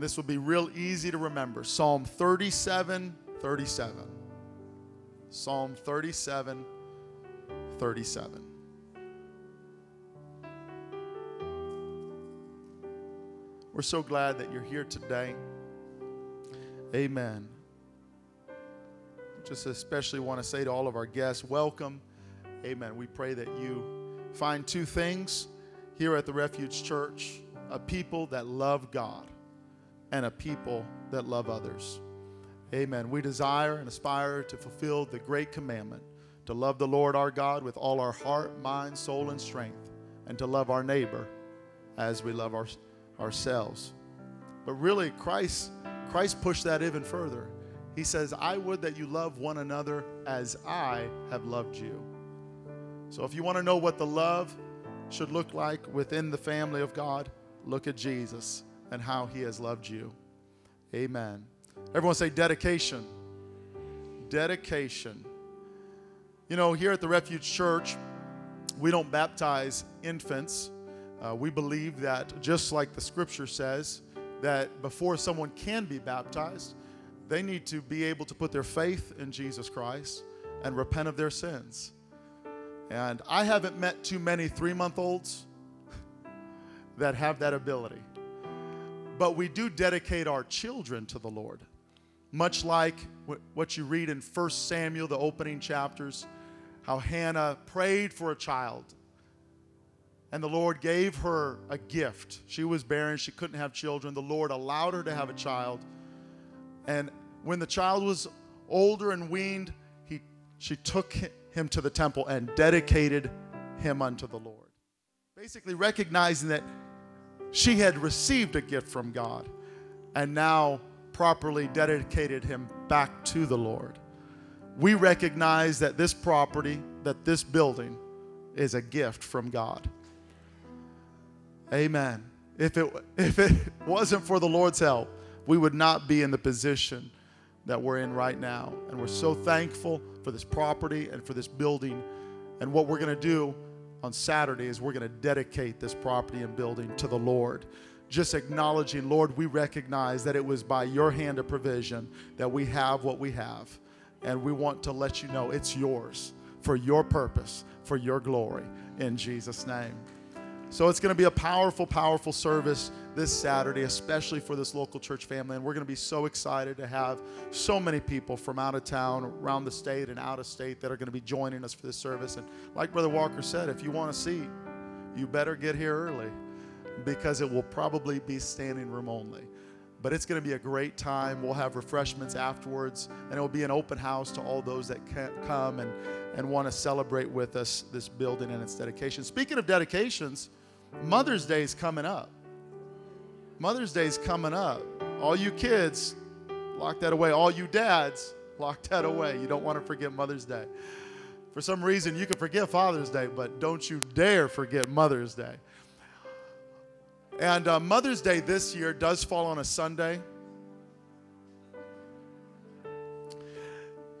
And this will be real easy to remember. Psalm 37 37. Psalm 37 37. We're so glad that you're here today. Amen. Just especially want to say to all of our guests, welcome. Amen. We pray that you find two things here at the Refuge Church a people that love God and a people that love others. Amen. We desire and aspire to fulfill the great commandment to love the Lord our God with all our heart, mind, soul, and strength, and to love our neighbor as we love our, ourselves. But really, Christ, Christ pushed that even further. He says, I would that you love one another as I have loved you. So if you want to know what the love should look like within the family of God, look at Jesus and how he has loved you. Amen. Everyone say dedication. Dedication. You know, here at the Refuge Church, we don't baptize infants. Uh, we believe that, just like the scripture says, that before someone can be baptized, they need to be able to put their faith in Jesus Christ and repent of their sins. And I haven't met too many three month olds that have that ability. But we do dedicate our children to the Lord, much like what you read in 1 Samuel, the opening chapters, how Hannah prayed for a child. And the Lord gave her a gift. She was barren, she couldn't have children. The Lord allowed her to have a child. And when the child was older and weaned, he, she took him to the temple and dedicated him unto the Lord. Basically, recognizing that she had received a gift from God and now properly dedicated him back to the Lord. We recognize that this property, that this building, is a gift from God. Amen. If it, if it wasn't for the Lord's help, we would not be in the position that we're in right now. And we're so thankful for this property and for this building. And what we're going to do on Saturday is we're going to dedicate this property and building to the Lord. Just acknowledging, Lord, we recognize that it was by your hand of provision that we have what we have. And we want to let you know it's yours for your purpose, for your glory, in Jesus' name. So it's going to be a powerful, powerful service this Saturday, especially for this local church family. And we're going to be so excited to have so many people from out of town, around the state, and out of state that are going to be joining us for this service. And like Brother Walker said, if you want a seat, you better get here early because it will probably be standing room only. But it's going to be a great time. We'll have refreshments afterwards, and it will be an open house to all those that can't come and, and want to celebrate with us this building and its dedication. Speaking of dedications, Mother's Day is coming up. Mother's Day is coming up. All you kids, lock that away. All you dads, lock that away. You don't want to forget Mother's Day. For some reason, you can forget Father's Day, but don't you dare forget Mother's Day. And uh, Mother's Day this year does fall on a Sunday.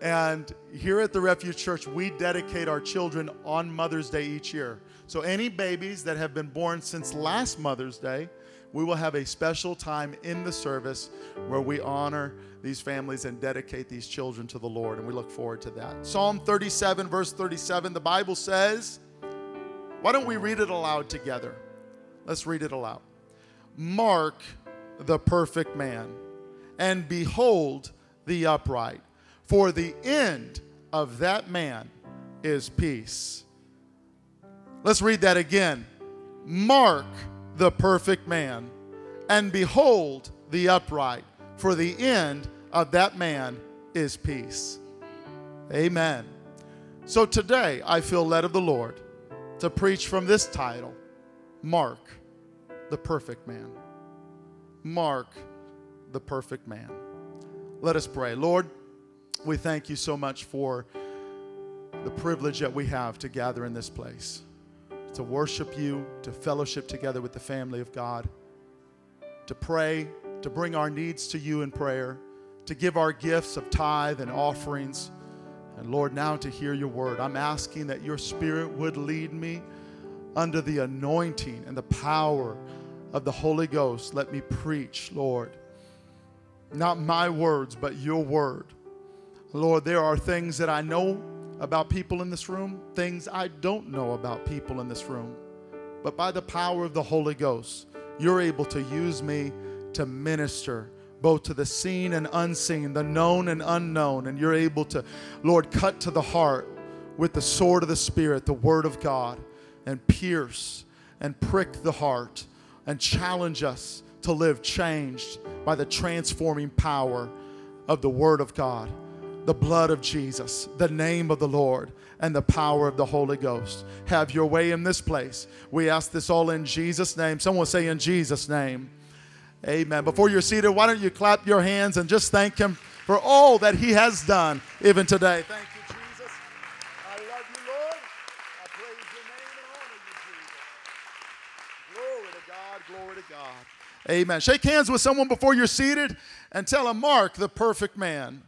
And here at the Refuge Church, we dedicate our children on Mother's Day each year. So, any babies that have been born since last Mother's Day, we will have a special time in the service where we honor these families and dedicate these children to the Lord. And we look forward to that. Psalm 37, verse 37, the Bible says, why don't we read it aloud together? Let's read it aloud. Mark the perfect man, and behold the upright, for the end of that man is peace. Let's read that again. Mark the perfect man, and behold the upright, for the end of that man is peace. Amen. So today I feel led of the Lord to preach from this title Mark the perfect man. Mark the perfect man. Let us pray. Lord, we thank you so much for the privilege that we have to gather in this place to worship you, to fellowship together with the family of God, to pray, to bring our needs to you in prayer, to give our gifts of tithe and offerings. And Lord, now to hear your word, I'm asking that your spirit would lead me under the anointing and the power of the Holy Ghost. Let me preach, Lord. Not my words, but your word. Lord, there are things that I know about people in this room, things I don't know about people in this room. But by the power of the Holy Ghost, you're able to use me to minister both to the seen and unseen, the known and unknown. And you're able to, Lord, cut to the heart with the sword of the Spirit, the Word of God, and pierce and prick the heart and challenge us to live changed by the transforming power of the Word of God, the blood of Jesus, the name of the Lord, and the power of the Holy Ghost. Have your way in this place. We ask this all in Jesus' name. Someone say, In Jesus' name. Amen. Before you're seated, why don't you clap your hands and just thank Him for all that He has done even today. Thank you, Jesus. I love you, Lord. I praise your name and honor you, Jesus. Glory to God, glory to God. Amen. Shake hands with someone before you're seated and tell them, Mark, the perfect man.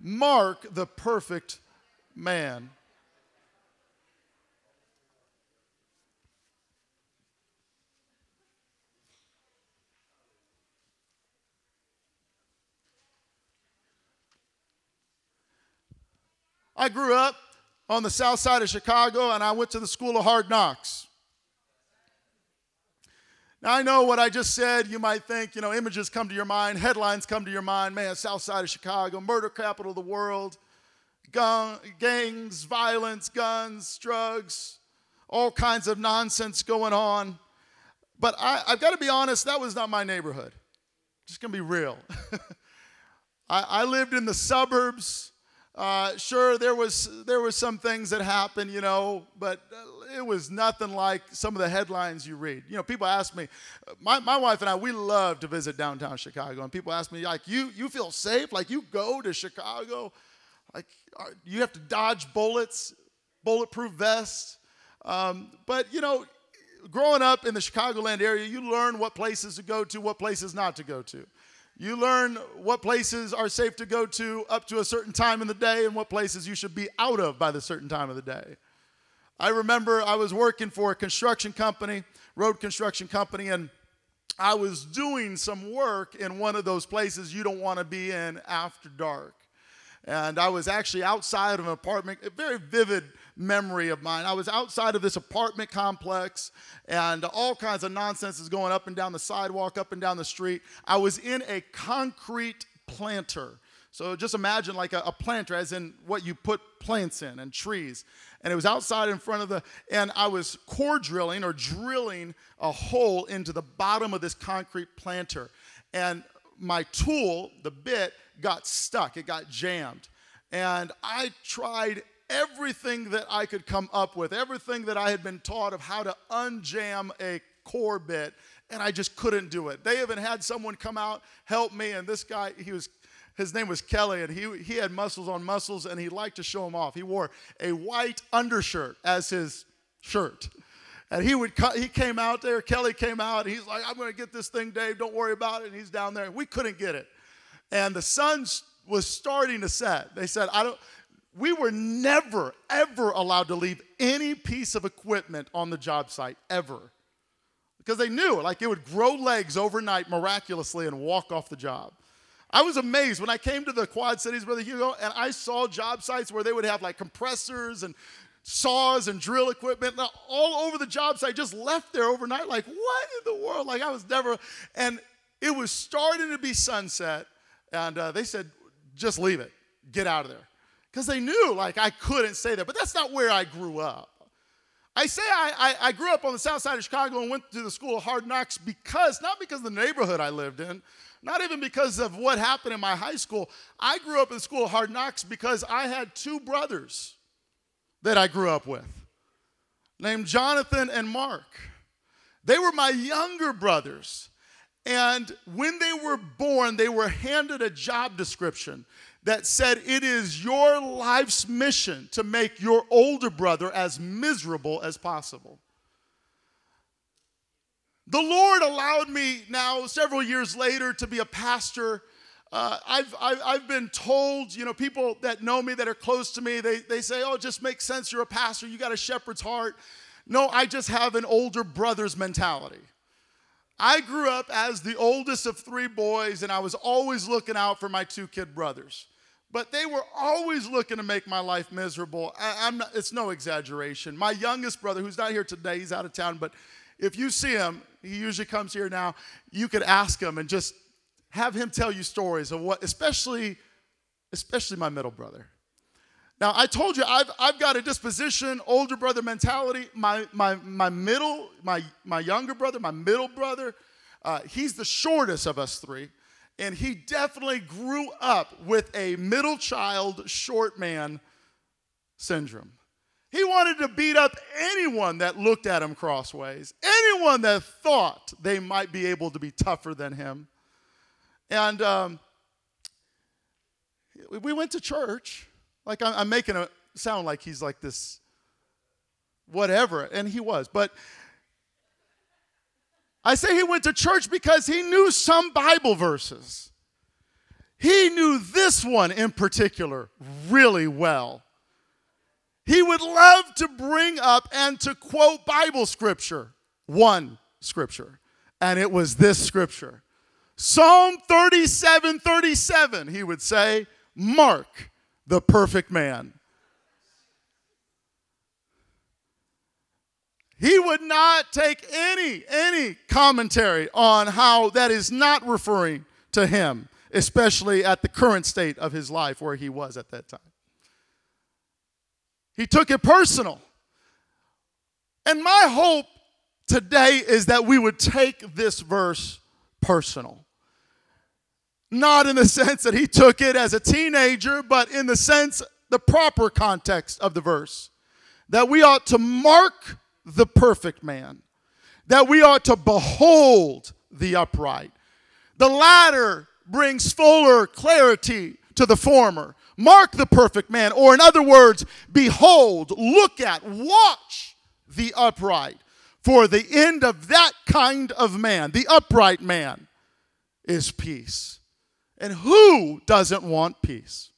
Mark, the perfect man. I grew up on the south side of Chicago and I went to the School of Hard Knocks. Now, I know what I just said. You might think, you know, images come to your mind, headlines come to your mind. Man, south side of Chicago, murder capital of the world, gun, gangs, violence, guns, drugs, all kinds of nonsense going on. But I, have got to be honest, that was not my neighborhood. Just gonna be real. I, I lived in the suburbs. Uh, sure, there was there was some things that happened, you know, but it was nothing like some of the headlines you read. You know, people ask me, my, my wife and I, we love to visit downtown Chicago, and people ask me, like, you you feel safe? Like you go to Chicago, like you have to dodge bullets, bulletproof vests. Um, but you know, growing up in the Chicagoland area, you learn what places to go to, what places not to go to. You learn what places are safe to go to up to a certain time in the day and what places you should be out of by the certain time of the day. I remember I was working for a construction company, road construction company, and I was doing some work in one of those places you don't want to be in after dark. And I was actually outside of an apartment, a very vivid memory of mine. I was outside of this apartment complex, and all kinds of nonsense is going up and down the sidewalk, up and down the street. I was in a concrete planter. So just imagine like a, a, planter, as in what you put plants in and trees. And it was outside in front of the, and I was core drilling or drilling a hole into the bottom of this concrete planter. And my tool, the bit, got stuck, it got jammed. And I tried everything that I could come up with, everything that I had been taught of how to unjam a core bit, and I just couldn't do it. They even had someone come out, help me, and this guy, he was his name was Kelly, and he, he had muscles on muscles, and he liked to show them off. He wore a white undershirt as his shirt. And he would cut, he came out there, Kelly came out, and he's like, I'm gonna get this thing, Dave, don't worry about it. And he's down there. And we couldn't get it. And the sun was starting to set. They said, I don't, we were never, ever allowed to leave any piece of equipment on the job site, ever. Because they knew, like, it would grow legs overnight miraculously and walk off the job. I was amazed when I came to the Quad Cities, Brother Hugo, and I saw job sites where they would have like compressors and saws and drill equipment all over the job site, just left there overnight. Like, what in the world? Like, I was never, and it was starting to be sunset, and uh, they said, just leave it, get out of there because they knew like I couldn't say that. But that's not where I grew up. I say I, I, I, grew up on the south side of Chicago and went to the school of hard knocks because, not because of the neighborhood I lived in, not even because of what happened in my high school. I grew up in the school of hard knocks because I had two brothers that I grew up with named Jonathan and Mark. They were my younger brothers. And when they were born, they were handed a job description that said it is your life's mission to make your older brother as miserable as possible. The Lord allowed me now, several years later, to be a pastor. Uh, I've, I've, I've, been told, you know, people that know me that are close to me, they, they say, oh, it just makes sense. You're a pastor, you got a shepherd's heart. No, I just have an older brother's mentality. I grew up as the oldest of three boys, and I was always looking out for my two kid brothers. But they were always looking to make my life miserable. I, not, it's no exaggeration. My youngest brother, who's not here today, he's out of town, but if you see him, he usually comes here now, you could ask him and just have him tell you stories of what, especially, especially my middle brother. Now, I told you I've, I've got a disposition, older brother mentality. My, my, my middle, my, my younger brother, my middle brother, uh, he's the shortest of us three. And he definitely grew up with a middle child, short man syndrome. He wanted to beat up anyone that looked at him crossways, anyone that thought they might be able to be tougher than him. And um, we went to church like I'm, I'm making it sound like he's like this whatever, and he was. But I say he went to church because he knew some Bible verses. He knew this one in particular really well. He would love to bring up and to quote Bible scripture, one scripture, and it was this scripture. Psalm 37 37, he would say, Mark the perfect man. He would not take any any commentary on how that is not referring to him, especially at the current state of his life where he was at that time. He took it personal. And my hope today is that we would take this verse personal. Not in the sense that he took it as a teenager, but in the sense, the proper context of the verse. That we ought to mark the perfect man, that we ought to behold the upright. The latter brings fuller clarity to the former. Mark the perfect man, or in other words, behold, look at, watch the upright. For the end of that kind of man, the upright man, is peace. And who doesn't want peace?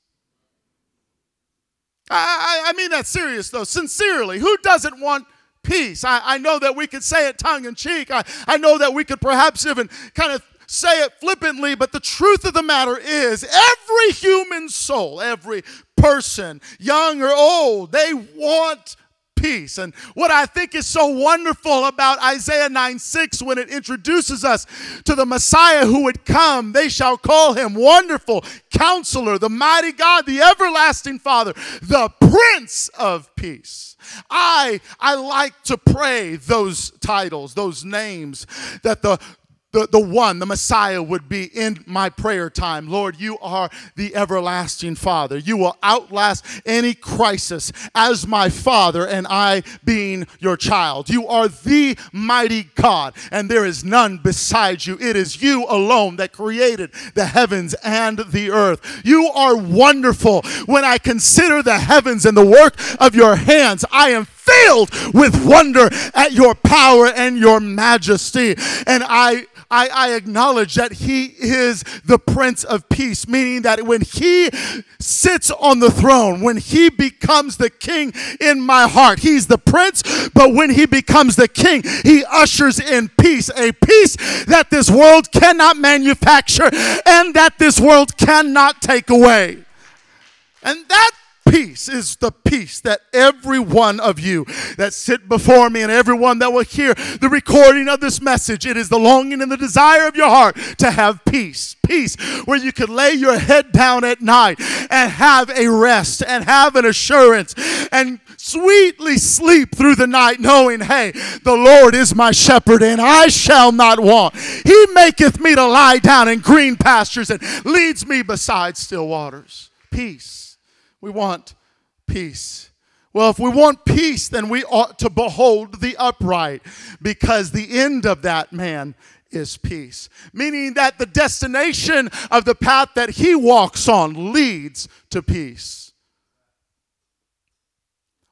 I, I, I mean that serious though, sincerely. Who doesn't want peace? I, I know that we could say it tongue in cheek. I, I know that we could perhaps even kind of say it flippantly, but the truth of the matter is every human soul, every person, young or old, they want peace. And what I think is so wonderful about Isaiah 9 6 when it introduces us to the Messiah who would come, they shall call him Wonderful Counselor, the Mighty God, the Everlasting Father, the Prince of Peace. I, I like to pray those titles, those names that the the, the one, the Messiah, would be in my prayer time. Lord, you are the everlasting Father. You will outlast any crisis as my Father and I being your child. You are the mighty God, and there is none beside you. It is you alone that created the heavens and the earth. You are wonderful. When I consider the heavens and the work of your hands, I am filled with wonder at your power and your majesty. And I I, I acknowledge that He is the Prince of Peace, meaning that when He sits on the throne, when He becomes the King in my heart, He's the Prince, but when He becomes the King, He ushers in peace, a peace that this world cannot manufacture and that this world cannot take away. And that peace is the peace that every one of you that sit before me and everyone that will hear the recording of this message, it is the longing and the desire of your heart to have peace. Peace where you could lay your head down at night and have a rest and have an assurance and sweetly sleep through the night knowing, hey, the Lord is my shepherd and I shall not want. He maketh me to lie down in green pastures and leads me beside still waters. Peace. We want peace. Well, if we want peace, then we ought to behold the upright because the end of that man is peace. Meaning that the destination of the path that he walks on leads to peace.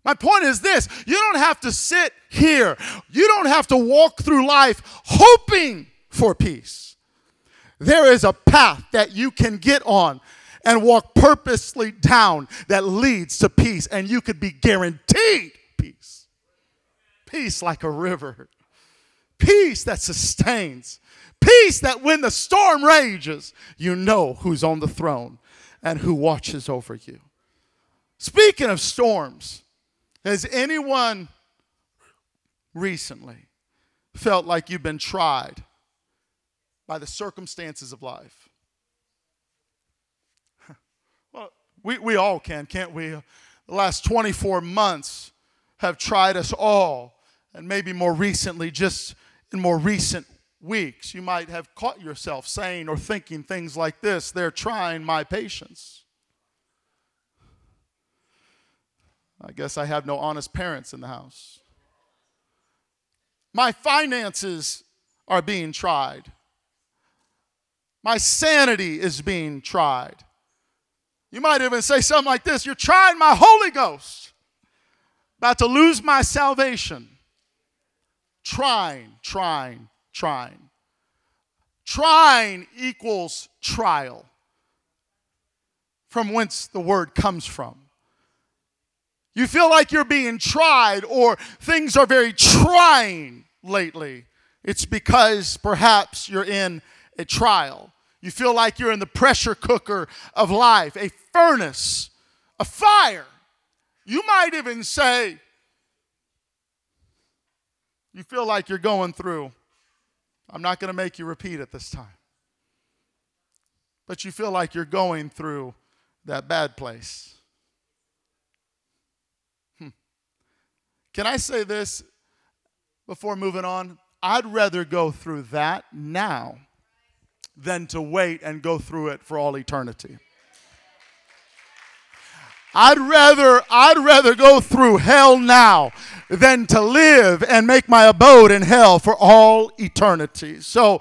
My point is this you don't have to sit here, you don't have to walk through life hoping for peace. There is a path that you can get on and walk purposely down that leads to peace, and you could be guaranteed peace. Peace like a river. peace that sustains, peace that when the storm rages, you know who's on the throne and who watches over you. Speaking of storms, has anyone recently felt like you've been tried by the circumstances of life? Well, we, we all can, can't we? The last 24 months have tried us all, and maybe more recently, just in more recent weeks, you might have caught yourself saying or thinking things like this They're trying my patience. I guess I have no honest parents in the house. My finances are being tried. My sanity is being tried. You might even say something like this You're trying my Holy Ghost. About to lose my salvation. Trying, trying, trying. Trying equals trial, from whence the word comes from. You feel like you're being tried or things are very trying lately. It's because perhaps you're in a trial. You feel like you're in the pressure cooker of life, a furnace, a fire. You might even say, you feel like you're going through. I'm not going to make you repeat it this time. But you feel like you're going through that bad place. Hmm. Can I say this before moving on? I'd rather go through that now than to wait and go through it for all eternity. I'd rather I'd rather go through hell now than to live and make my abode in hell for all eternity. So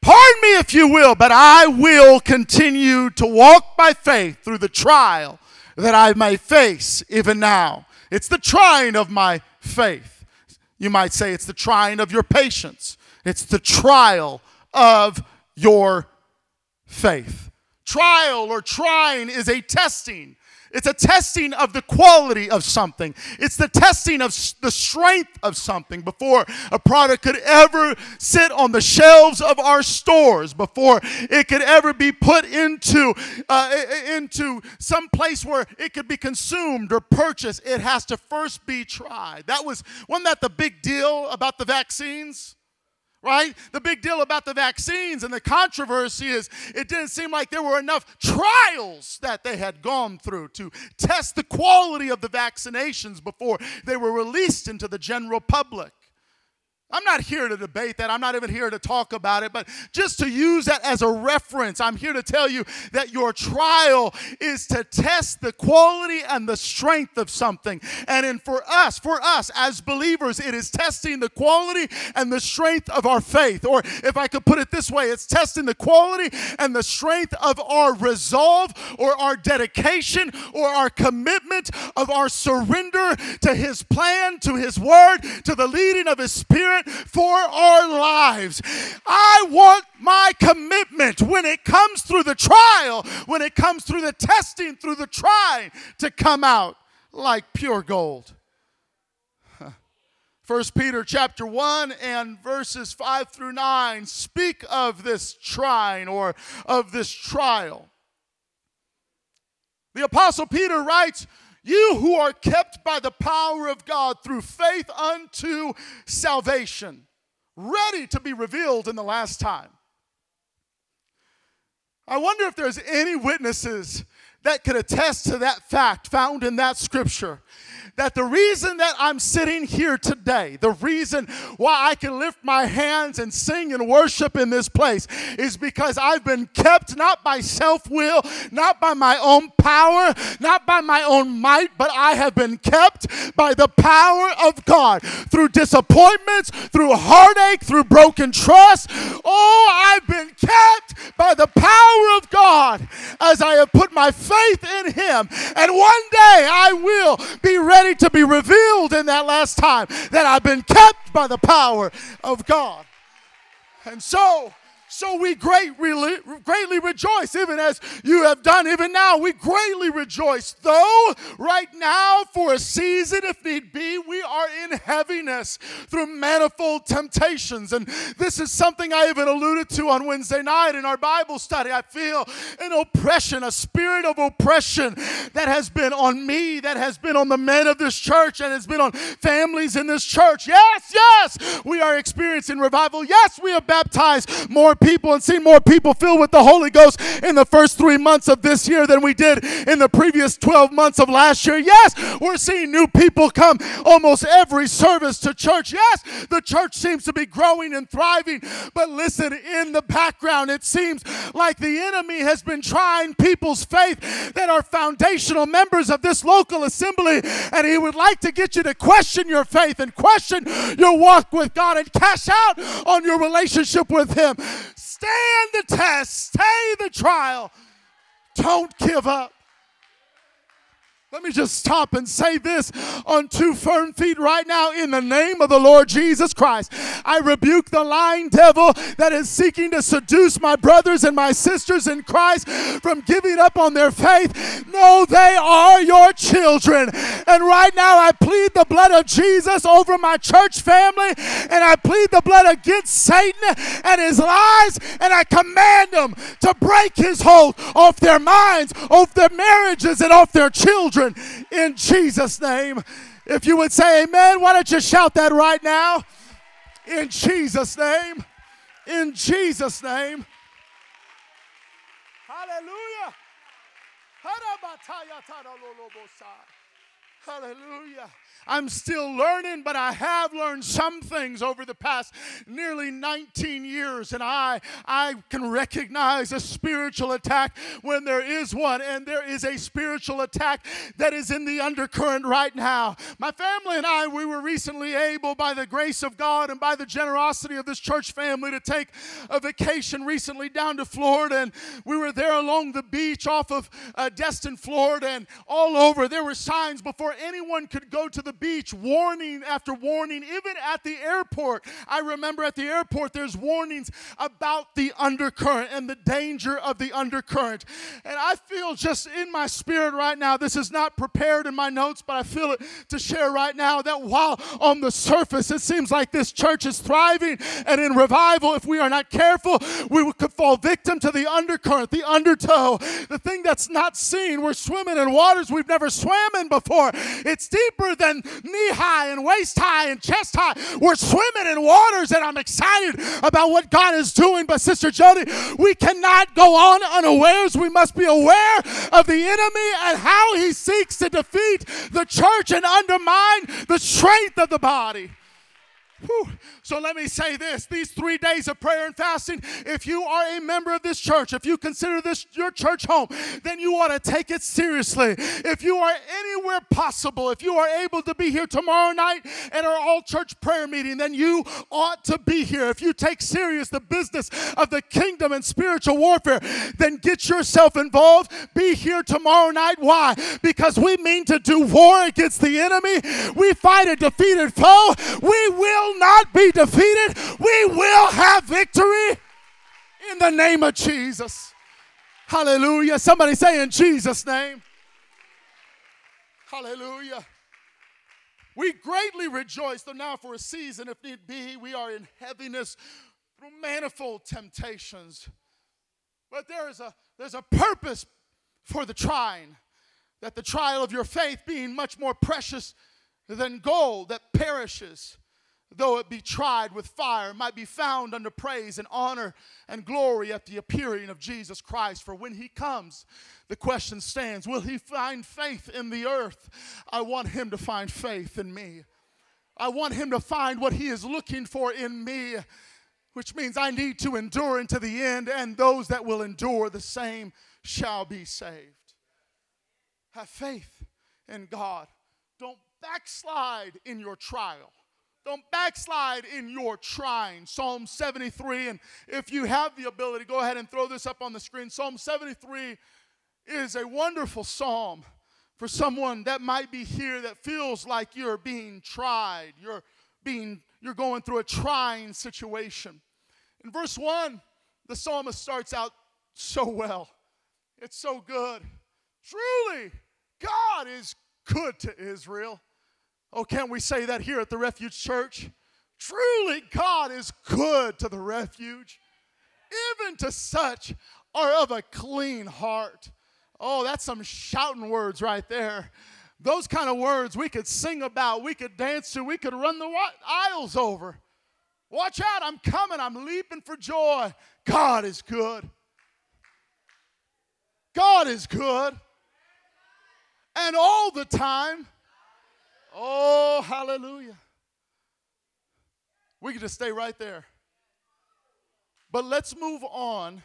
pardon me if you will, but I will continue to walk by faith through the trial that I may face even now. It's the trying of my faith. You might say it's the trying of your patience. It's the trial of your faith. Trial or trying is a testing. It's a testing of the quality of something. It's the testing of the strength of something before a product could ever sit on the shelves of our stores, before it could ever be put into, uh, into some place where it could be consumed or purchased. It has to first be tried. That was, wasn't that the big deal about the vaccines? Right? The big deal about the vaccines and the controversy is it didn't seem like there were enough trials that they had gone through to test the quality of the vaccinations before they were released into the general public. I'm not here to debate that. I'm not even here to talk about it, but just to use that as a reference, I'm here to tell you that your trial is to test the quality and the strength of something. And in for us, for us as believers, it is testing the quality and the strength of our faith. Or if I could put it this way, it's testing the quality and the strength of our resolve or our dedication or our commitment of our surrender to his plan, to his word, to the leading of his spirit for our lives. I want my commitment when it comes through the trial, when it comes through the testing, through the trying, to come out like pure gold. First Peter chapter 1 and verses 5 through 9 speak of this trying or of this trial. The apostle Peter writes, you who are kept by the power of God through faith unto salvation, ready to be revealed in the last time. I wonder if there's any witnesses that could attest to that fact found in that scripture that the reason that I'm sitting here today, the reason why I can lift my hands and sing and worship in this place is because I've been kept not by self will, not by my own power, not by my own might, but I have been kept by the power of God through disappointments, through heartache, through broken trust. Oh, I've been kept by the power of God as I have put my faith in Him. And one day I will be ready ready to be revealed in that last time that I've been kept by the power of God. And so, So we greatly, greatly rejoice, even as you have done, even now. We greatly rejoice. Though right now, for a season, if need be, we are in heaviness through manifold temptations. And this is something I even alluded to on Wednesday night in our Bible study. I feel an oppression, a spirit of oppression that has been on me, that has been on the men of this church, and has been on families in this church. Yes, yes, we are experiencing revival. Yes, we have baptized more people and seen more people filled with the Holy Ghost in the first three months of this year than we did in the previous 12 months of last year. Yes, we're seeing new people come almost every service to church. Yes, the church seems to be growing and thriving. But listen, in the background, it seems like the enemy has been trying people's faith that are foundational members of this local assembly. And he would like to get you to question your faith and question your walk with God and cash out on your relationship with Him. Stand the test, stay the trial. Don't give up. Let me just stop and say this on two firm feet right now in the name of the Lord Jesus Christ. I rebuke the lying devil that is seeking to seduce my brothers and my sisters in Christ from giving up on their faith. No, they are your children. And right now I plead the blood of Jesus over my church family and I plead the blood against Satan and his lies and I command them to break his hold off their minds, off their marriages, and off their children in Jesus' name. If you would say amen, why don't you shout that right now? In Jesus' name. In Jesus' name. Hallelujah. Hallelujah. I'm still learning, but I have learned some things over the past nearly 19 years, and I, I can recognize a spiritual attack when there is one, and there is a spiritual attack that is in the undercurrent right now. My family and I, we were recently able, by the grace of God and by the generosity of this church family, to take a vacation recently down to Florida, and we were there along the beach off of uh, Destin, Florida, and all over there were signs before anyone could go to the beach, warning after warning, even at the airport. I remember at the airport, there's warnings about the undercurrent and the danger of the undercurrent. And I feel just in my spirit right now, this is not prepared in my notes, but I feel it to share right now that while on the surface it seems like this church is thriving and in revival, if we are not careful, we could fall victim to the undercurrent, the undertow, the thing that's not seen. We're swimming in waters we've never swam in before. It's deeper than knee high and waist high and chest high. We're swimming in waters, and I'm excited about what God is doing. But, Sister Jody, we cannot go on unawares. We must be aware of the enemy and how he seeks to defeat the church and undermine the strength of the body. Whew. So let me say this these three days of prayer and fasting, if you are a member of this church, if you consider this your church home, then you ought to take it seriously. If you are anywhere possible, if you are able to be here tomorrow night at our all church prayer meeting, then you ought to be here. If you take serious the business of the kingdom and spiritual warfare, then get yourself involved. Be here tomorrow night. Why? Because we mean to do war against the enemy. We fight a defeated foe. We will not be defeated. We will have victory in the name of Jesus. Hallelujah. Somebody say in Jesus' name. Hallelujah. We greatly rejoice, though now for a season, if need be, we are in heaviness through manifold temptations. But there is a there's a purpose for the trying, that the trial of your faith being much more precious than gold that perishes though it be tried with fire, might be found under praise and honor and glory at the appearing of Jesus Christ. For when he comes, the question stands Will he find faith in the earth? I want him to find faith in me. I want him to find what he is looking for in me, which means I need to endure unto the end, and those that will endure the same shall be saved. Have faith in God. Don't backslide in your trial. Don't backslide in your trying. Psalm 73, and if you have the ability, go ahead and throw this up on the screen. Psalm 73 is a wonderful psalm for someone that might be here that feels like you're being tried. You're being you're going through a trying situation. In verse 1, the psalmist starts out so well. It's so good. Truly, God is good to Israel. Oh, can't we say that here at the Refuge Church? Truly, God is good to the refuge, even to such are of a clean heart. Oh, that's some shouting words right there. Those kind of words we could sing about, we could dance to, we could run the aisles over. Watch out, I'm coming, I'm leaping for joy. God is good. God is good. And all the time. Oh, hallelujah. We could just stay right there. But let's move on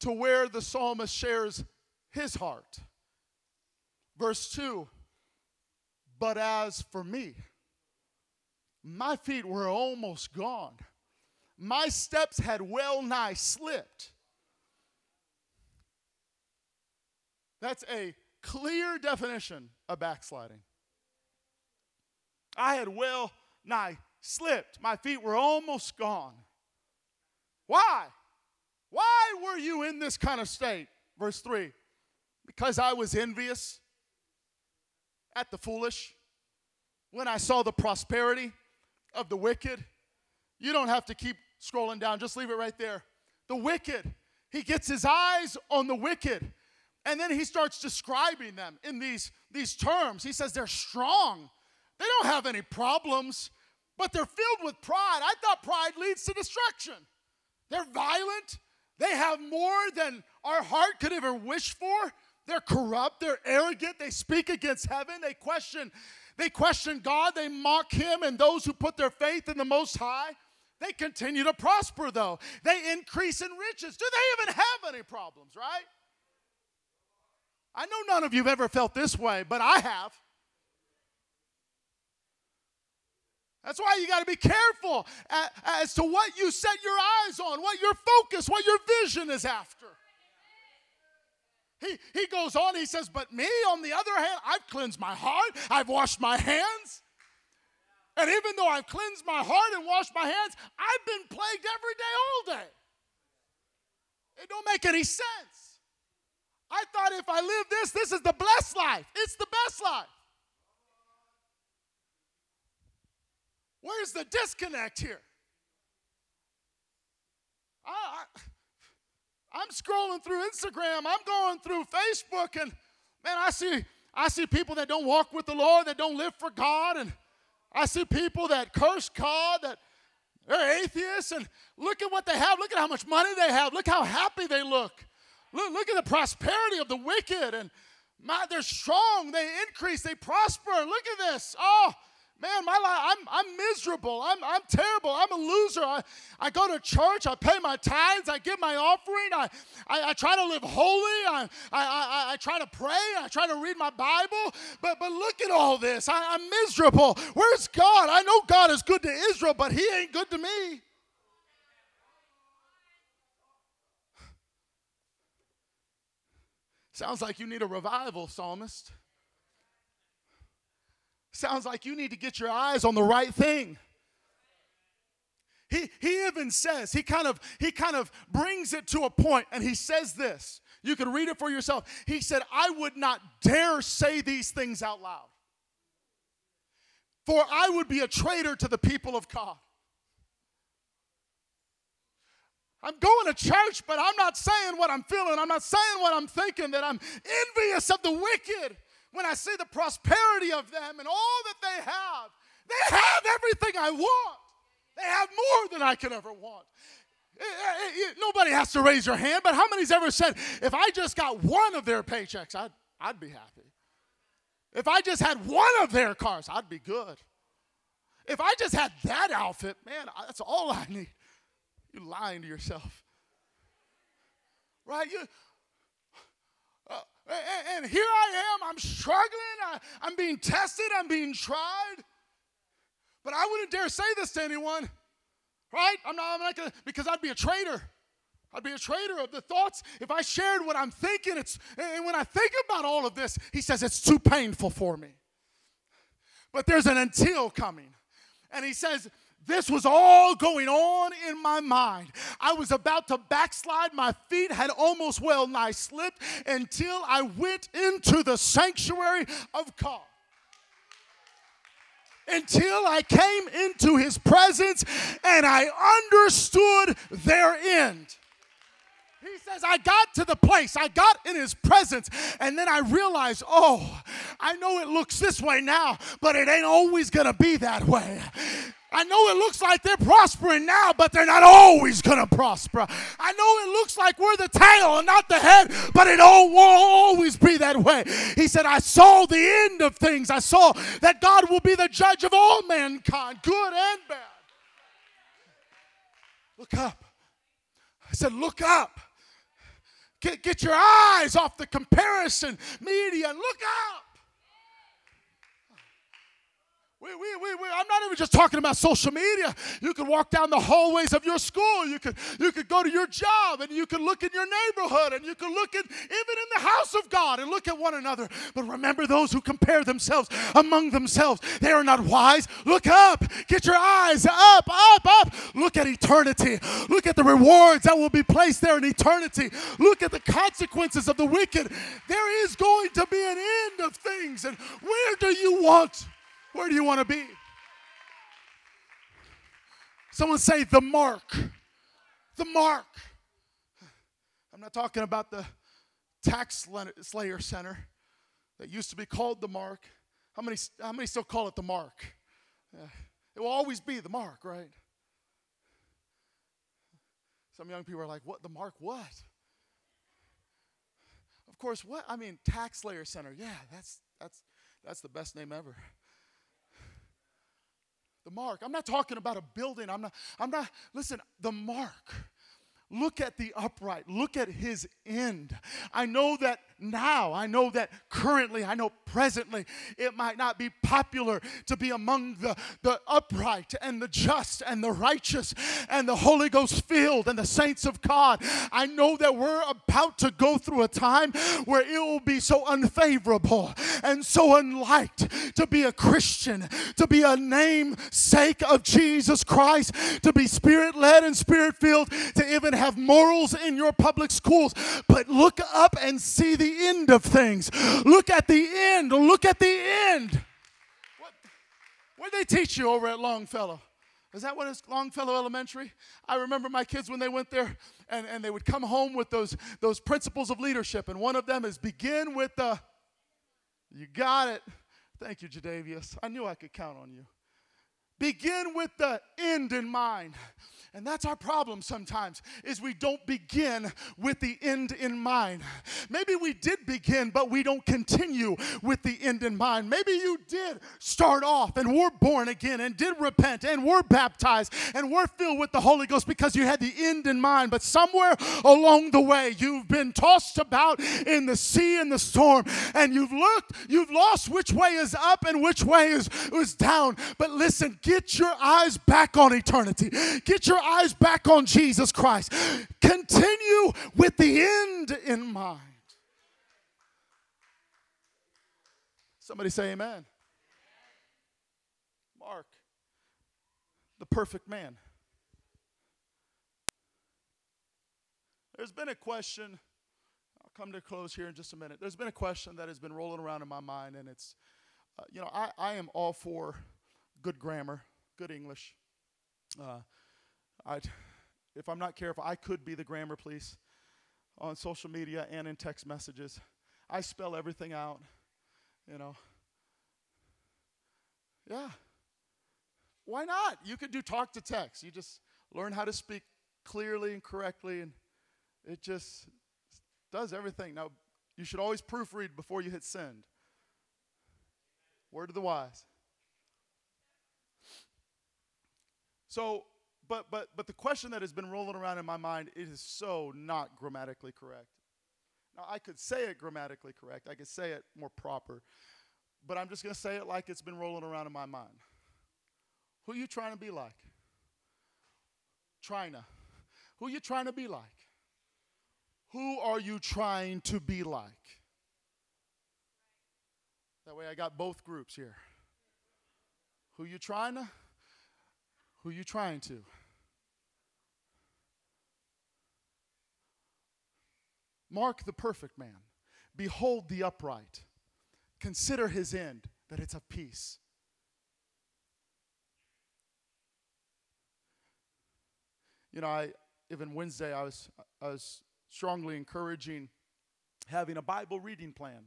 to where the psalmist shares his heart. Verse 2 But as for me, my feet were almost gone. My steps had well nigh slipped. That's a clear definition of backsliding. I had well nigh slipped. My feet were almost gone. Why? Why were you in this kind of state? Verse 3 Because I was envious at the foolish, when I saw the prosperity of the wicked. You don't have to keep scrolling down, just leave it right there. The wicked, he gets his eyes on the wicked. And then he starts describing them in these, these terms. He says they're strong. They don't have any problems, but they're filled with pride. I thought pride leads to destruction. They're violent. They have more than our heart could ever wish for. They're corrupt, they're arrogant, they speak against heaven, they question they question God, they mock him and those who put their faith in the most high. They continue to prosper though. They increase in riches. Do they even have any problems, right? I know none of you have ever felt this way, but I have. That's why you got to be careful as to what you set your eyes on, what your focus, what your vision is after. He, he goes on, he says, But me, on the other hand, I've cleansed my heart, I've washed my hands. And even though I've cleansed my heart and washed my hands, I've been plagued every day, all day. It don't make any sense. I thought if I live this, this is the blessed life. It's the best life. Where's the disconnect here? I, I I'm scrolling through Instagram, I'm going through Facebook, and man, I see I see people that don't walk with the Lord, that don't live for God, and I see people that curse God, that they're atheists, and look at what they have. Look at how much money they have. Look how happy they look. Look, look at the prosperity of the wicked, and my, they're strong, they increase, they prosper. Look at this. Oh, Man, my life, I'm, I'm miserable. I'm, I'm terrible. I'm a loser. I, I go to church. I pay my tithes. I give my offering. I, I, I try to live holy. I, I, I, I try to pray. I try to read my Bible. But, but look at all this. I, I'm miserable. Where's God? I know God is good to Israel, but He ain't good to me. Sounds like you need a revival, psalmist. Sounds like you need to get your eyes on the right thing. He, he even says, he kind of he kind of brings it to a point and he says this. You can read it for yourself. He said, I would not dare say these things out loud. For I would be a traitor to the people of God. I'm going to church, but I'm not saying what I'm feeling. I'm not saying what I'm thinking, that I'm envious of the wicked when I see the prosperity of them and all that they have, they have everything I want. They have more than I could ever want. Eh, eh, eh, nobody has to raise your hand, but how many's ever said, if I just got one of their paychecks, I'd, I'd be happy. If I just had one of their cars, I'd be good. If I just had that outfit, man, that's all I need. You're lying to yourself. Right? You, uh, and here I am, I'm struggling, I, am being tested, I'm being tried. But I wouldn't dare say this to anyone, right? I'm not, I'm not gonna, because I'd be a traitor. I'd be a traitor of the thoughts. If I shared what I'm thinking, it's, and when I think about all of this, he says it's too painful for me. But there's an until coming. And he says, This was all going on in my mind. I was about to backslide. My feet had almost well nigh slipped until I went into the sanctuary of God until I came into his presence and I understood their end. He says, I got to the place, I got in his presence, and then I realized, oh, I know it looks this way now, but it ain't always gonna be that way. I know it looks like they're prospering now, but they're not always going to prosper. I know it looks like we're the tail and not the head, but it all won't always be that way. He said, I saw the end of things. I saw that God will be the judge of all mankind, good and bad. Look up. I said, Look up. Get, get your eyes off the comparison media and look up. We, we, we, we, I'm not even just talking about social media. You could walk down the hallways of your school. You could, you could go to your job and you could look in your neighborhood and you could look at even in the house of God and look at one another. But remember those who compare themselves among themselves. They are not wise. Look up. Get your eyes up, up, up. Look at eternity. Look at the rewards that will be placed there in eternity. Look at the consequences of the wicked. There is going to be an end of things. And where do you want? Where do you want to be? Someone say the mark. The mark. I'm not talking about the tax slayer center that used to be called the mark. How many, how many still call it the mark? Yeah. It will always be the mark, right? Some young people are like, what? The mark what? Of course, what? I mean, TaxSlayer Center. Yeah, that's, that's, that's the best name ever the mark. I'm not talking about a building. I'm not, I'm not, listen, the mark. Look at the upright. Look at his end. I know that now, I know that currently, I know presently, it might not be popular to be among the, the upright and the just and the righteous and the Holy Ghost filled and the saints of God. I know that we're about to go through a time where it will be so unfavorable and so unliked to be a Christian, to be a namesake of Jesus Christ, to be spirit led and spirit filled, to even have morals in your public schools. But look up and see the end of things. Look at the end. Look at the end. What, what did they teach you over at Longfellow? Is that what is Longfellow Elementary? I remember my kids when they went there and, and they would come home with those, those principles of leadership. And one of them is begin with the, you got it. Thank you, Jadavius. I knew I could count on you. Begin with the end in mind. And that's our problem sometimes is we don't begin with the end in mind. Maybe we did begin but we don't continue with the end in mind. Maybe you did start off and were born again and did repent and were baptized and were filled with the Holy Ghost because you had the end in mind. But somewhere along the way you've been tossed about in the sea and the storm and you've looked, you've lost which way is up and which way is, is down. But listen, get your eyes back on eternity. Get your eyes back on Jesus Christ. Continue with the end in mind. Somebody say amen. Mark, the perfect man. There's been a question, I'll come to a close here in just a minute. There's been a question that has been rolling around in my mind, and it's, uh, you know, I, I am all for good grammar, good English. Uh, I, if I'm not careful, I could be the grammar police on social media and in text messages. I spell everything out, you know. Yeah. Why not? You could do talk to text. You just learn how to speak clearly and correctly, and it just does everything. Now, you should always proofread before you hit send. Word of the wise. So, but but but the question that has been rolling around in my mind it is so not grammatically correct. Now I could say it grammatically correct. I could say it more proper. But I'm just going to say it like it's been rolling around in my mind. Who are you trying to be like? Trying to. Who you trying to be like? Who are you trying to be like? That way I got both groups here. Who you trying to Who you trying to? Mark the perfect man. Behold the upright. Consider his end, that it's of peace. You know, I even Wednesday I was I was strongly encouraging having a Bible reading plan.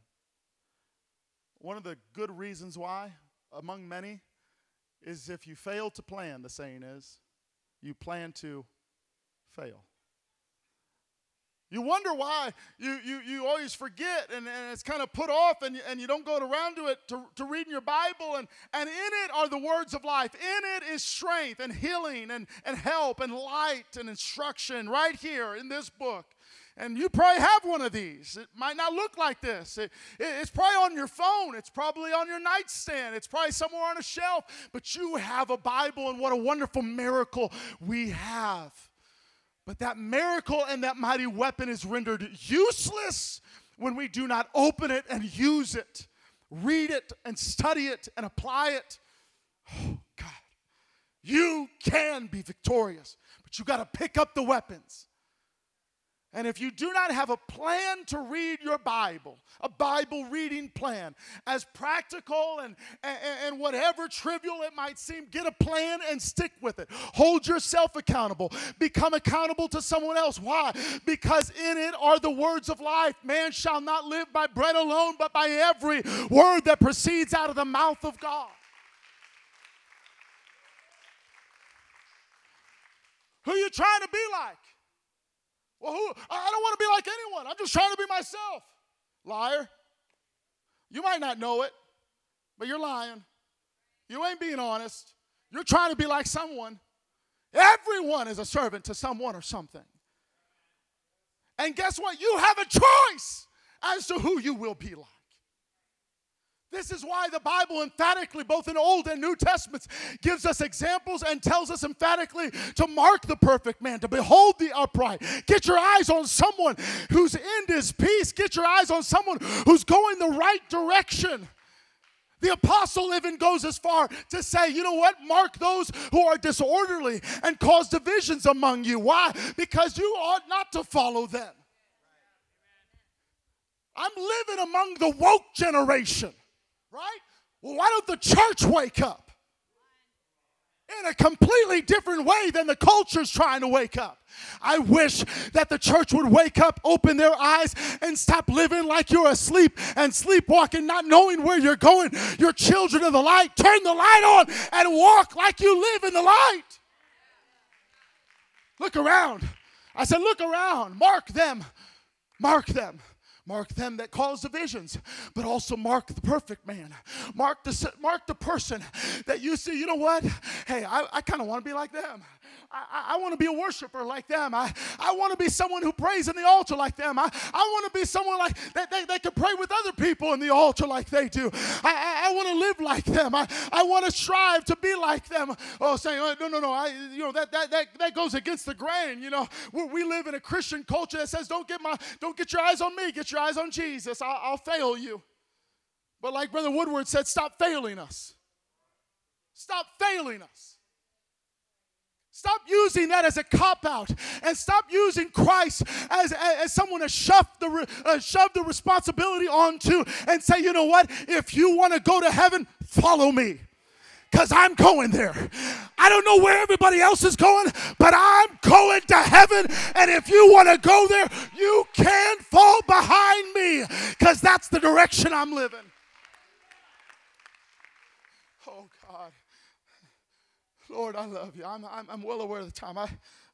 One of the good reasons why, among many, is if you fail to plan, the saying is, you plan to fail. You wonder why you, you, you always forget and, and it's kind of put off and, and you don't go around to it to, to reading your Bible. And, and in it are the words of life. In it is strength and healing and, and help and light and instruction right here in this book. And you probably have one of these. It might not look like this. It, it, it's probably on your phone. It's probably on your nightstand. It's probably somewhere on a shelf. But you have a Bible, and what a wonderful miracle we have. But that miracle and that mighty weapon is rendered useless when we do not open it and use it, read it and study it and apply it. Oh, God. You can be victorious, but you got to pick up the weapons. And if you do not have a plan to read your Bible, a Bible reading plan, as practical and, and, and, whatever trivial it might seem, get a plan and stick with it. Hold yourself accountable. Become accountable to someone else. Why? Because in it are the words of life. Man shall not live by bread alone, but by every word that proceeds out of the mouth of God. Who you trying to be like? Well, who? I don't want to be like anyone. I'm just trying to be myself. Liar. You might not know it, but you're lying. You ain't being honest. You're trying to be like someone. Everyone is a servant to someone or something. And guess what? You have a choice as to who you will be like. This is why the Bible emphatically, both in Old and New Testaments, gives us examples and tells us emphatically to mark the perfect man, to behold the upright. Get your eyes on someone whose end is peace. Get your eyes on someone who's going the right direction. The apostle even goes as far to say, you know what? Mark those who are disorderly and cause divisions among you. Why? Because you ought not to follow them. I'm living among the woke generation. Right? Well, why don't the church wake up? In a completely different way than the culture's trying to wake up. I wish that the church would wake up, open their eyes, and stop living like you're asleep and sleepwalking, not knowing where you're going. You're children of the light. Turn the light on and walk like you live in the light. Look around. I said, Look around. Mark them. Mark them. Mark them that cause divisions, but also mark the perfect man. Mark the, mark the person that you see, you know what? Hey, I, I kind of want to be like them. I, I want to be a worshiper like them. I, I want to be someone who prays in the altar like them. I, I want to be someone like that they, they can pray with other people in the altar like they do. I, I, I want to live like them. I, I want to strive to be like them. Oh, saying, oh, no, no, no, I, you know, that, that, that, that goes against the grain. You know, we, we live in a Christian culture that says, don't get, my, don't get your eyes on me, get your eyes on Jesus. I'll, I'll fail you. But like Brother Woodward said, stop failing us. Stop failing us. Stop using that as a cop out and stop using Christ as, as, as someone to shove the, uh, shove the responsibility onto and say, you know what? If you want to go to heaven, follow me because I'm going there. I don't know where everybody else is going, but I'm going to heaven. And if you want to go there, you can't fall behind me because that's the direction I'm living. Lord, I love you. I'm, I'm, I'm well aware of the time. I,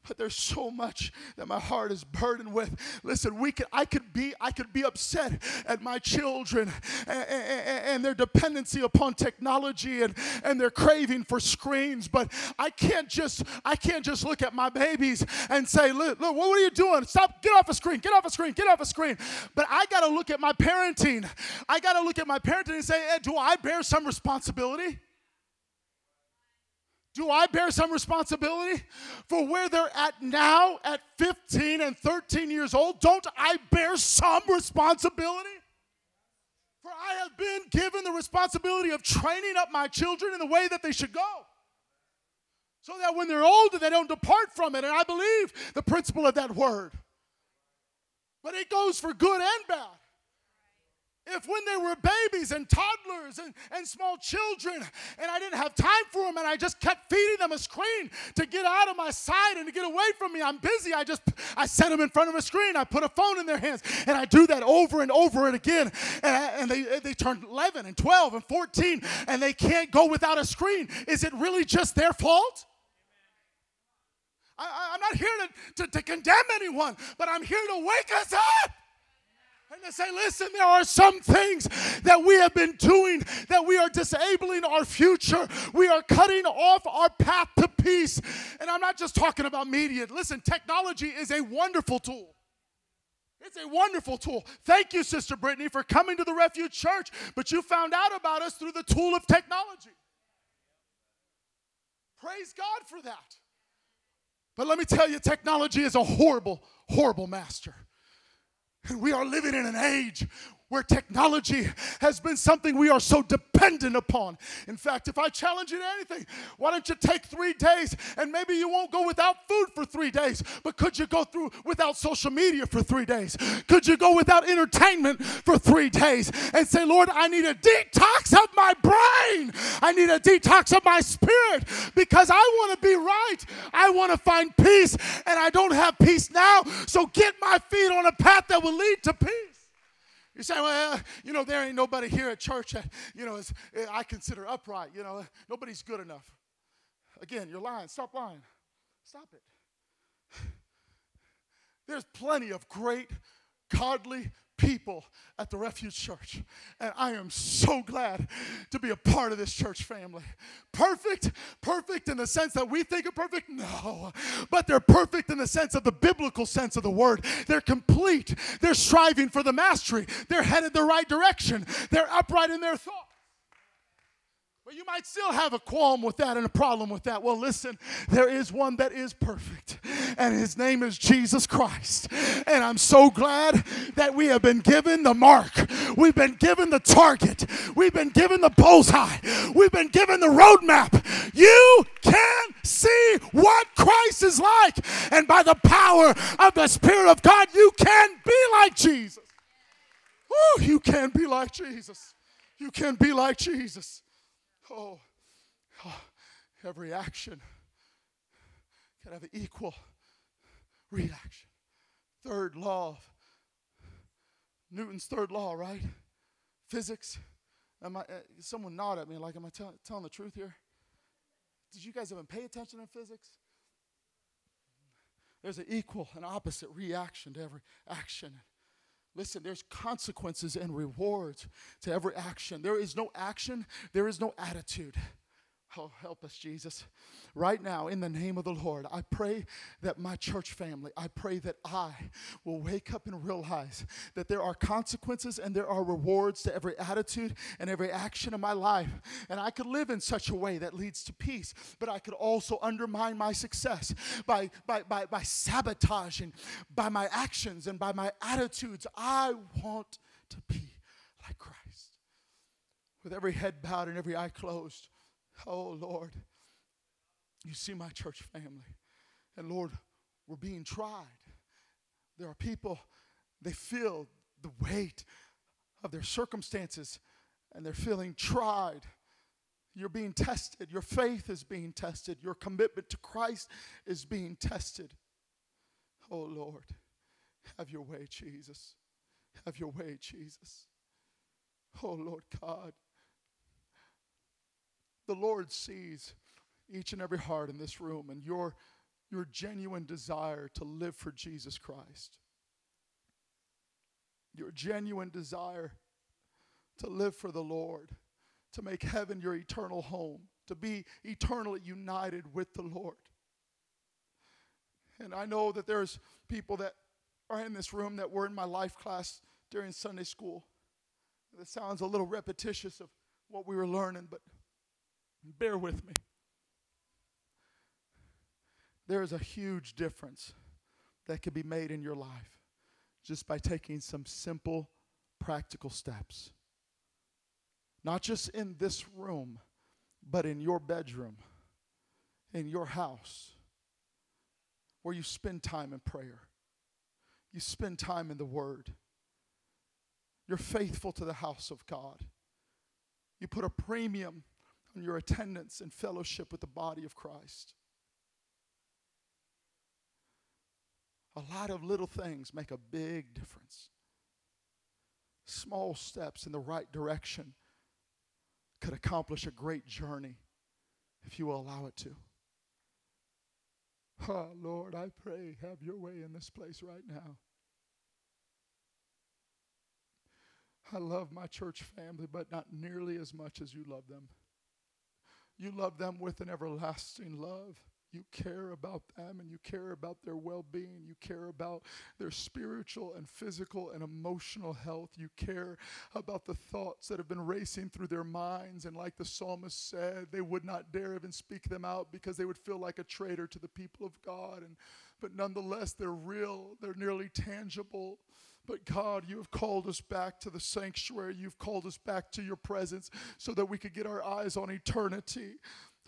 but there's so much that my heart is burdened with. Listen, we could, I could be, I could be upset at my children and, and, and, their dependency upon technology and, and their craving for screens. But I can't just, I can't just look at my babies and say, look, look what are you doing? Stop, get off a screen, get off a screen, get off a screen. But I got to look at my parenting. I got to look at my parenting and say, hey, do I bear some responsibility? Do I bear some responsibility for where they're at now at 15 and 13 years old? Don't I bear some responsibility? For I have been given the responsibility of training up my children in the way that they should go. So that when they're older, they don't depart from it. And I believe the principle of that word. But it goes for good and bad. If when they were babies and toddlers and, and small children, and I didn't have time for them, and I just kept feeding them a screen to get out of my sight and to get away from me, I'm busy. I just I set them in front of a screen. I put a phone in their hands, and I do that over and over and again. And, I, and they they turn 11 and 12 and 14, and they can't go without a screen. Is it really just their fault? I, am not here to, to, to condemn anyone, but I'm here to wake us up. And to say, listen, there are some things that we have been doing that we are disabling our future. We are cutting off our path to peace. And I'm not just talking about media. Listen, technology is a wonderful tool. It's a wonderful tool. Thank you, Sister Brittany, for coming to the Refuge Church, but you found out about us through the tool of technology. Praise God for that. But let me tell you, technology is a horrible, horrible master. And we are living in an age where technology has been something we are so dependent upon. In fact, if I challenge you to anything, why don't you take three days and maybe you won't go without food for three days, but could you go through without social media for three days? Could you go without entertainment for three days and say, Lord, I need a detox of my brain. I need a detox of my spirit because I want to be right. I want to find peace and I don't have peace now. So get my feet on a path that will lead to peace. You say, well, uh, you know, there ain't nobody here at church that, you know, is, eh, I consider upright. You know, nobody's good enough. Again, you're lying. Stop lying. Stop it. There's plenty of great, godly people at the Refuge Church. And I am so glad to be a part of this church family. Perfect, perfect in the sense that we think of perfect? No. But they're perfect in the sense of the biblical sense of the word. They're complete. They're striving for the mastery. They're headed the right direction. They're upright in their thoughts. But you might still have a qualm with that and a problem with that. Well, listen, there is one that is perfect, and his name is Jesus Christ. And I'm so glad that we have been given the mark, we've been given the target, we've been given the bullseye, we've been given the roadmap. You can see what Christ is like, and by the power of the Spirit of God, you can be like Jesus. Woo, you can be like Jesus. You can be like Jesus. Oh, oh every action can have an equal reaction. Third law Newton's third law, right? Physics. Am I, uh, someone nod at me like, am I tell, telling the truth here? Did you guys even pay attention in physics? There's an equal and opposite reaction to every action. Listen, there's consequences and rewards to every action. There is no action, there is no attitude. Oh, help us, Jesus. Right now, in the name of the Lord, I pray that my church family, I pray that I will wake up and realize that there are consequences and there are rewards to every attitude and every action in my life. And I could live in such a way that leads to peace, but I could also undermine my success by, by, by, by sabotaging, by my actions and by my attitudes. I want to be like Christ. With every head bowed and every eye closed. Oh, Lord, you see my church family. And Lord, we're being tried. There are people, they feel the weight of their circumstances and they're feeling tried. You're being tested. Your faith is being tested. Your commitment to Christ is being tested. Oh, Lord, have your way, Jesus. Have your way, Jesus. Oh, Lord God. The Lord sees each and every heart in this room and your, your genuine desire to live for Jesus Christ. Your genuine desire to live for the Lord, to make heaven your eternal home, to be eternally united with the Lord. And I know that there's people that are in this room that were in my life class during Sunday school. That sounds a little repetitious of what we were learning, but Bear with me. There is a huge difference that can be made in your life just by taking some simple, practical steps. Not just in this room, but in your bedroom, in your house where you spend time in prayer, you spend time in the Word, you're faithful to the house of God, you put a premium on your attendance and fellowship with the body of Christ. A lot of little things make a big difference. Small steps in the right direction could accomplish a great journey if you will allow it to. Oh, Lord, I pray, have your way in this place right now. I love my church family, but not nearly as much as you love them. You love them with an everlasting love. You care about them and you care about their well being. You care about their spiritual and physical and emotional health. You care about the thoughts that have been racing through their minds. And like the psalmist said, they would not dare even speak them out because they would feel like a traitor to the people of God. And, but nonetheless, they're real, they're nearly tangible. But God, you have called us back to the sanctuary. You've called us back to your presence so that we could get our eyes on eternity.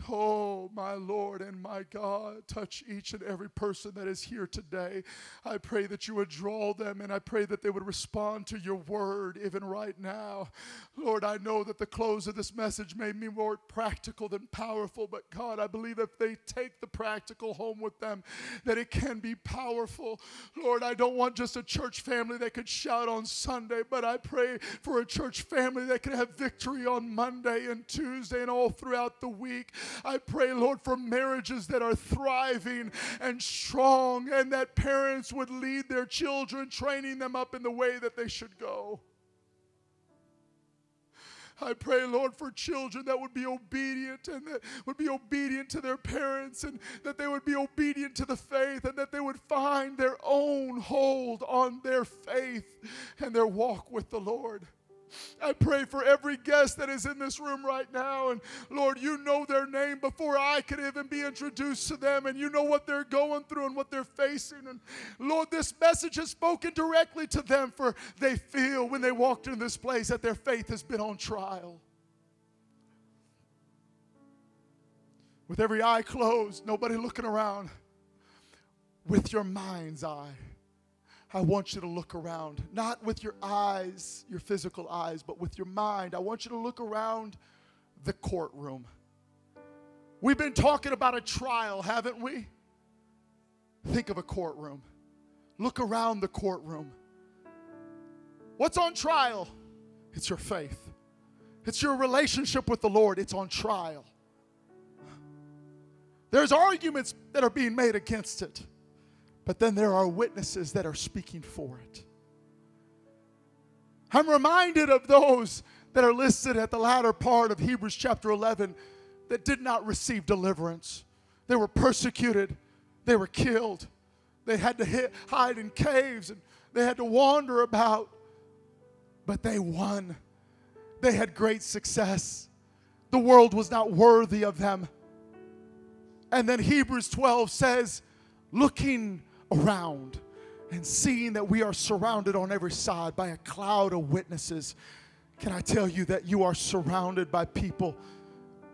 Oh, my Lord and my God, touch each and every person that is here today. I pray that you would draw them and I pray that they would respond to your word even right now. Lord, I know that the close of this message made me more practical than powerful, but God, I believe if they take the practical home with them, that it can be powerful. Lord, I don't want just a church family that could shout on Sunday, but I pray for a church family that can have victory on Monday and Tuesday and all throughout the week. I pray, Lord, for marriages that are thriving and strong, and that parents would lead their children, training them up in the way that they should go. I pray, Lord, for children that would be obedient and that would be obedient to their parents and that they would be obedient to the faith and that they would find their own hold on their faith and their walk with the Lord. I pray for every guest that is in this room right now. And Lord, you know their name before I could even be introduced to them. And you know what they're going through and what they're facing. And Lord, this message has spoken directly to them, for they feel when they walked in this place that their faith has been on trial. With every eye closed, nobody looking around, with your mind's eye I want you to look around, not with your eyes, your physical eyes, but with your mind. I want you to look around the courtroom. We've been talking about a trial, haven't we? Think of a courtroom. Look around the courtroom. What's on trial? It's your faith, it's your relationship with the Lord. It's on trial. There's arguments that are being made against it. But then there are witnesses that are speaking for it. I'm reminded of those that are listed at the latter part of Hebrews chapter 11 that did not receive deliverance. They were persecuted, they were killed, they had to hit, hide in caves, and they had to wander about, but they won. They had great success. The world was not worthy of them. And then Hebrews 12 says, looking around and seeing that we are surrounded on every side by a cloud of witnesses, can I tell you that you are surrounded by people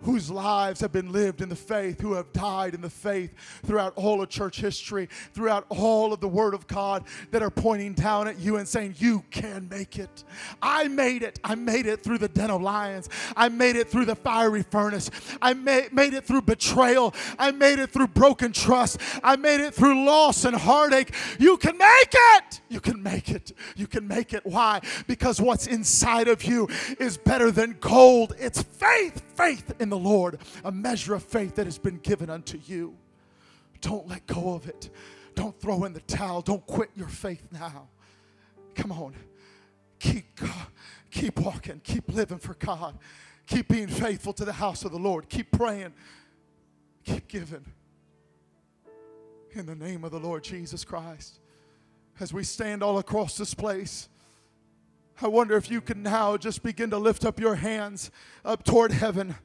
whose lives have been lived in the faith, who have died in the faith throughout all of church history, throughout all of the Word of God, that are pointing down at you and saying, You can make it. I made it. I made it through the den of lions. I made it through the fiery furnace. I made, it through betrayal. I made it through broken trust. I made it through loss and heartache. You can make it. You can make it. You can make it. Why? Because what's inside of you is better than gold. It's faith, faith in the Lord, a measure of faith that has been given unto you. Don't let go of it. Don't throw in the towel. Don't quit your faith now. Come on. Keep, keep walking. Keep living for God. Keep being faithful to the house of the Lord. Keep praying. Keep giving. In the name of the Lord Jesus Christ. As we stand all across this place, I wonder if you can now just begin to lift up your hands up toward heaven.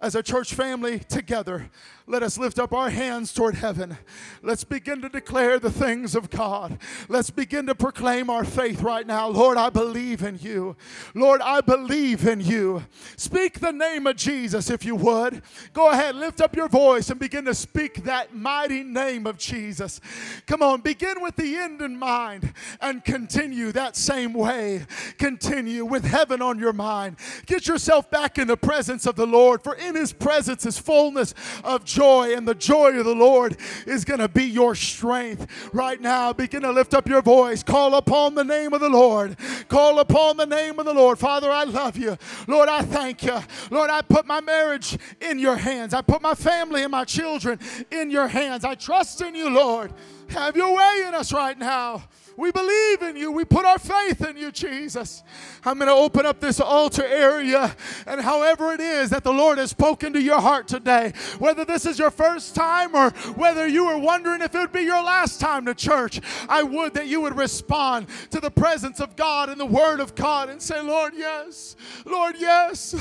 As a church family together, let us lift up our hands toward heaven. Let's begin to declare the things of God. Let's begin to proclaim our faith right now. Lord, I believe in you. Lord, I believe in you. Speak the name of Jesus if you would. Go ahead, lift up your voice and begin to speak that mighty name of Jesus. Come on, begin with the end in mind and continue that same way. Continue with heaven on your mind. Get yourself back in the presence of the Lord, for in his presence is fullness of joy, and the joy of the Lord is going to be your strength. Right now, begin to lift up your voice. Call upon the name of the Lord. Call upon the name of the Lord. Father, I love you. Lord, I thank you. Lord, I put my marriage in your hands. I put my family and my children in your hands. I trust in you, Lord. Have your way in us right now. We believe in you. We put our faith in you, Jesus. I'm going to open up this altar area, and however it is that the Lord has spoken to your heart today, whether this is your first time or whether you were wondering if it would be your last time to church, I would that you would respond to the presence of God and the Word of God and say, Lord, yes. Lord, yes.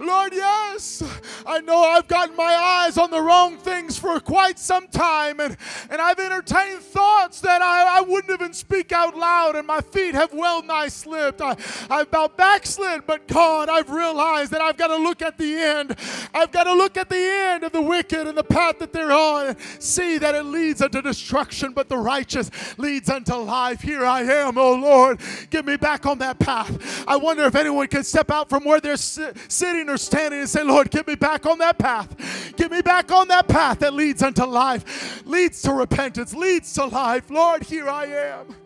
Lord, yes. I know I've got my eyes on the wrong things for quite some time, and, and I've entertained thoughts that I, I wouldn't even speak speak out loud, and my feet have well nigh slipped. I, I've about backslid, but God, I've realized that I've got to look at the end. I've got to look at the end of the wicked and the path that they're on and see that it leads unto destruction, but the righteous leads unto life. Here I am, oh Lord. Get me back on that path. I wonder if anyone can step out from where they're si- sitting or standing and say, Lord, get me back on that path. Get me back on that path that leads unto life, leads to repentance, leads to life. Lord, here I am.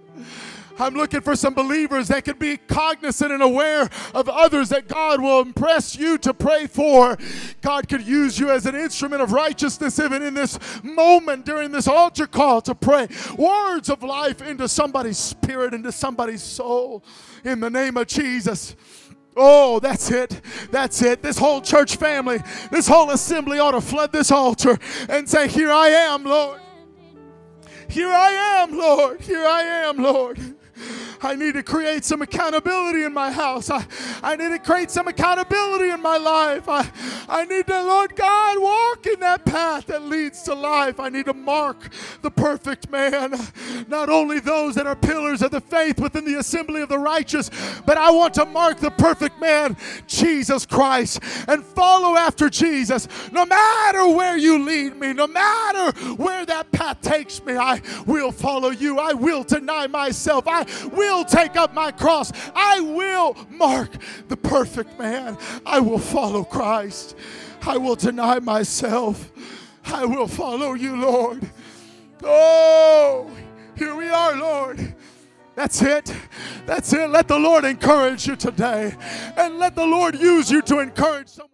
I'm looking for some believers that can be cognizant and aware of others that God will impress you to pray for. God could use you as an instrument of righteousness even in this moment during this altar call to pray words of life into somebody's spirit, into somebody's soul in the name of Jesus. Oh, that's it. That's it. This whole church family, this whole assembly ought to flood this altar and say, Here I am, Lord. Here I am, Lord. Here I am, Lord. I need to create some accountability in my house. I, I need to create some accountability in my life. I, I need to, Lord God, walk in that path that leads to life. I need to mark the perfect man. Not only those that are pillars of the faith within the assembly of the righteous, but I want to mark the perfect man, Jesus Christ, and follow after Jesus. No matter where you lead me, no matter where that path takes me, I will follow you. I will deny myself. I will take up my cross. I will mark the perfect man. I will follow Christ. I will deny myself. I will follow you, Lord. Oh, here we are, Lord. That's it. That's it. Let the Lord encourage you today. And let the Lord use you to encourage someone.